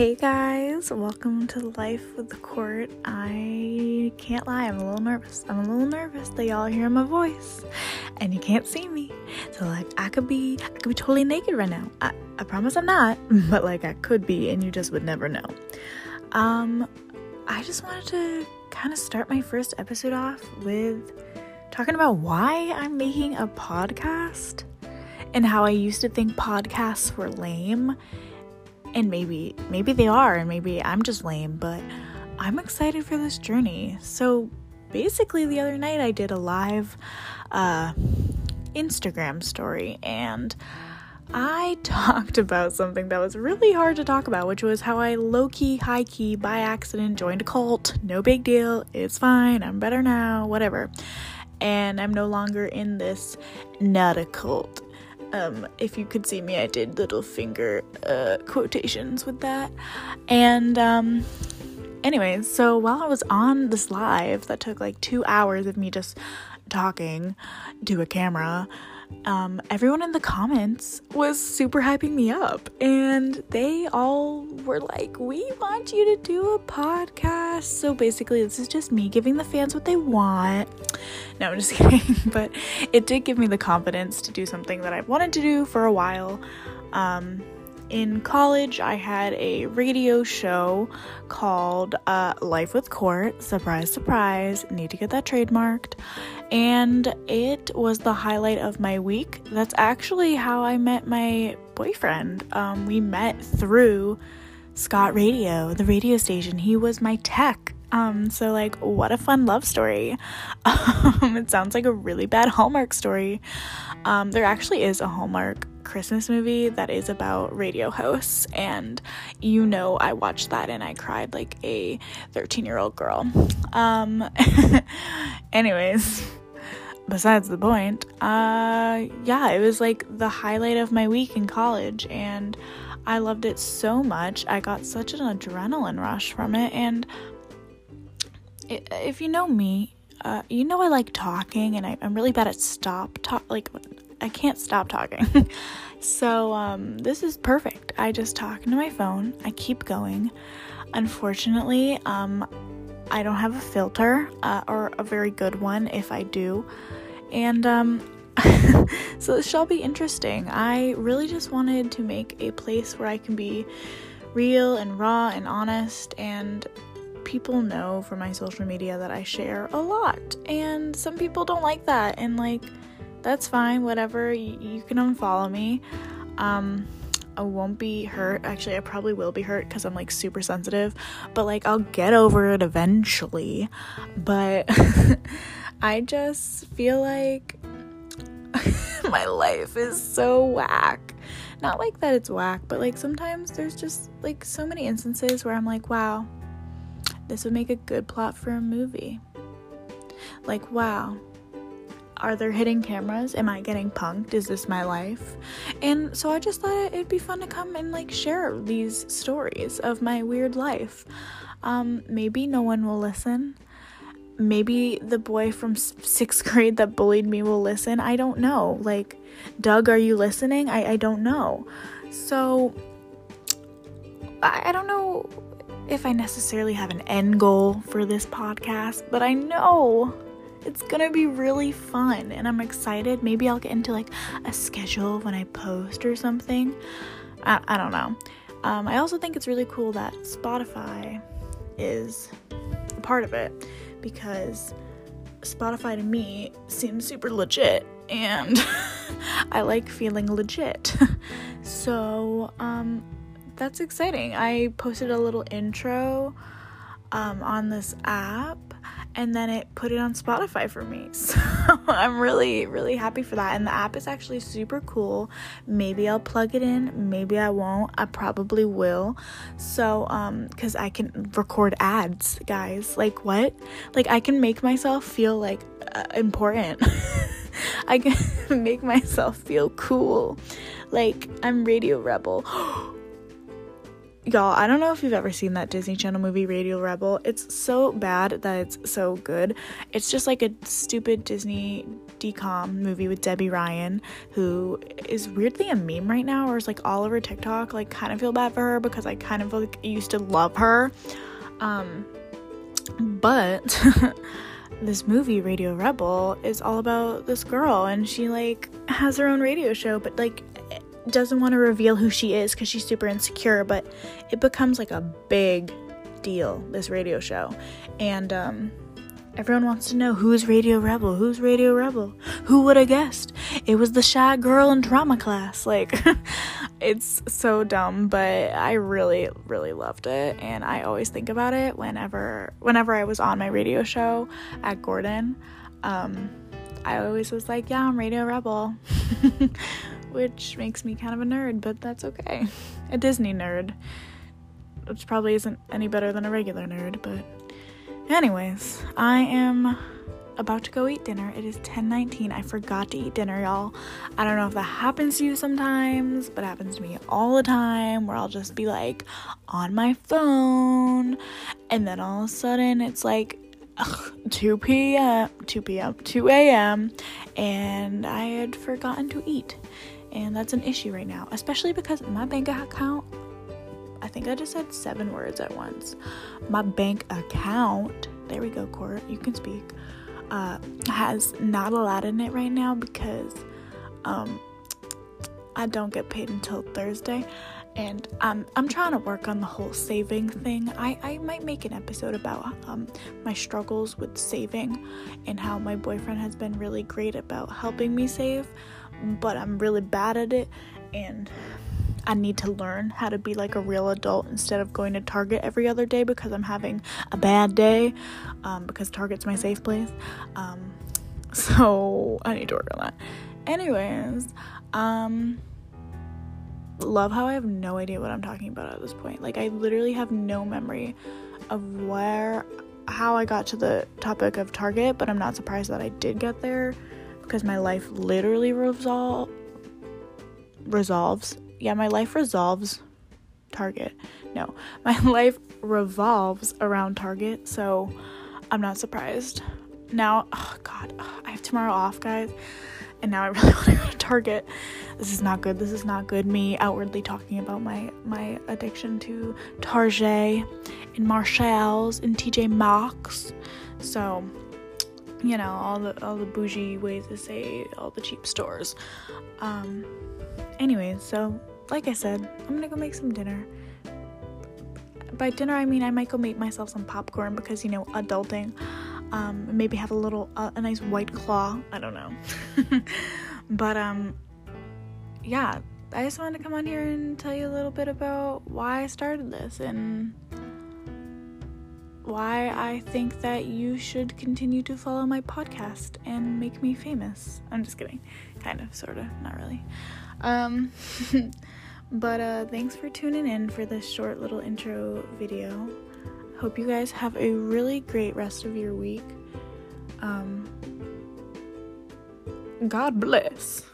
Hey guys, welcome to Life with the Court. I can't lie, I'm a little nervous. I'm a little nervous that y'all hear my voice and you can't see me. So like I could be I could be totally naked right now. I, I promise I'm not, but like I could be and you just would never know. Um I just wanted to kind of start my first episode off with talking about why I'm making a podcast and how I used to think podcasts were lame and maybe maybe they are and maybe I'm just lame, but I'm excited for this journey. So basically the other night I did a live uh Instagram story and I talked about something that was really hard to talk about, which was how I low key, high key, by accident joined a cult. No big deal. It's fine. I'm better now. Whatever. And I'm no longer in this not a cult um, if you could see me, I did little finger uh, quotations with that. And, um, anyways, so while I was on this live that took like two hours of me just talking to a camera, um, everyone in the comments was super hyping me up, and they all were like, We want you to do a podcast. So basically, this is just me giving the fans what they want. No, I'm just kidding, but it did give me the confidence to do something that I've wanted to do for a while. Um, in college, I had a radio show called uh, Life with Court. Surprise, surprise. Need to get that trademarked. And it was the highlight of my week. That's actually how I met my boyfriend. Um, we met through Scott Radio, the radio station. He was my tech. Um, so like what a fun love story. Um, it sounds like a really bad Hallmark story. Um, there actually is a Hallmark Christmas movie that is about radio hosts, and you know, I watched that and I cried like a 13 year old girl. Um, anyways, besides the point, uh, yeah, it was like the highlight of my week in college, and I loved it so much. I got such an adrenaline rush from it, and if you know me, uh, you know I like talking, and I, am really bad at stop talk. Like I can't stop talking. so um, this is perfect. I just talk into my phone. I keep going. Unfortunately, um, I don't have a filter uh, or a very good one if I do. And um, so this shall be interesting. I really just wanted to make a place where I can be real and raw and honest and people know from my social media that I share a lot and some people don't like that and like that's fine, whatever. You, you can unfollow me. Um, I won't be hurt. Actually, I probably will be hurt because I'm like super sensitive, but like I'll get over it eventually. But I just feel like my life is so whack. Not like that it's whack, but like sometimes there's just like so many instances where I'm like, wow, this would make a good plot for a movie. Like, wow, are there hidden cameras? Am I getting punked? Is this my life? And so I just thought it'd be fun to come and like share these stories of my weird life. Um, maybe no one will listen. Maybe the boy from sixth grade that bullied me will listen. I don't know. Like, Doug, are you listening? I, I don't know. So, I, I don't know if I necessarily have an end goal for this podcast, but I know it's gonna be really fun and I'm excited. Maybe I'll get into like a schedule when I post or something. I, I don't know. Um, I also think it's really cool that Spotify is a part of it because Spotify to me seems super legit and I like feeling legit. so, um, that's exciting. I posted a little intro um, on this app and then it put it on Spotify for me. So I'm really, really happy for that. And the app is actually super cool. Maybe I'll plug it in, maybe I won't. I probably will. So, um, because I can record ads, guys. Like, what? Like, I can make myself feel like uh, important. I can make myself feel cool. Like, I'm Radio Rebel. y'all, I don't know if you've ever seen that Disney Channel movie Radio Rebel. It's so bad that it's so good. It's just like a stupid Disney DCOM movie with Debby Ryan, who is weirdly a meme right now, or is like all over TikTok. Like, kind of feel bad for her because I kind of like used to love her. Um, but this movie radio rebel is all about this girl and she like has her own radio show but like doesn't want to reveal who she is because she's super insecure but it becomes like a big deal this radio show. And um everyone wants to know who's radio rebel who's radio rebel? Who would have guessed? It was the shy girl in drama class like it's so dumb but i really really loved it and i always think about it whenever whenever i was on my radio show at gordon. Um i always was like yeah i'm radio rebel which makes me kind of a nerd but that's okay a disney nerd which probably isn't any better than a regular nerd but anyways i am about to go eat dinner. It is 10:19. I forgot to eat dinner, y'all. I don't know if that happens to you sometimes, but it happens to me all the time where I'll just be like on my phone and then all of a sudden it's like ugh, 2 p.m., 2 p.m., 2 a.m., and I had forgotten to eat. And that's an issue right now, especially because my bank account I think I just said seven words at once. My bank account, there we go, Court, you can speak uh, has not a lot in it right now because um, I don't get paid until Thursday. And um, I'm trying to work on the whole saving thing. I, I might make an episode about um, my struggles with saving and how my boyfriend has been really great about helping me save, but I'm really bad at it. And I need to learn how to be like a real adult instead of going to Target every other day because I'm having a bad day um, because Target's my safe place. Um, so I need to work on that. Anyways, um, love how I have no idea what I'm talking about at this point. Like I literally have no memory of where how I got to the topic of Target, but I'm not surprised that I did get there because my life literally resolve resolves yeah, my life resolves Target. No, my life revolves around Target, so I'm not surprised. Now, oh god, I have tomorrow off, guys, and now I really want to go to Target. This is not good. This is not good. Me outwardly talking about my my addiction to Target and Marshalls and TJ Maxx. So, you know, all the all the bougie ways to say all the cheap stores. Um anyways, so like I said, I'm gonna go make some dinner. By dinner, I mean I might go make myself some popcorn because you know, adulting. Um, maybe have a little, uh, a nice white claw. I don't know. but um, yeah, I just wanted to come on here and tell you a little bit about why I started this and why I think that you should continue to follow my podcast and make me famous. I'm just kidding. Kind of, sort of, not really. Um, but uh, thanks for tuning in for this short little intro video. Hope you guys have a really great rest of your week. Um, God bless.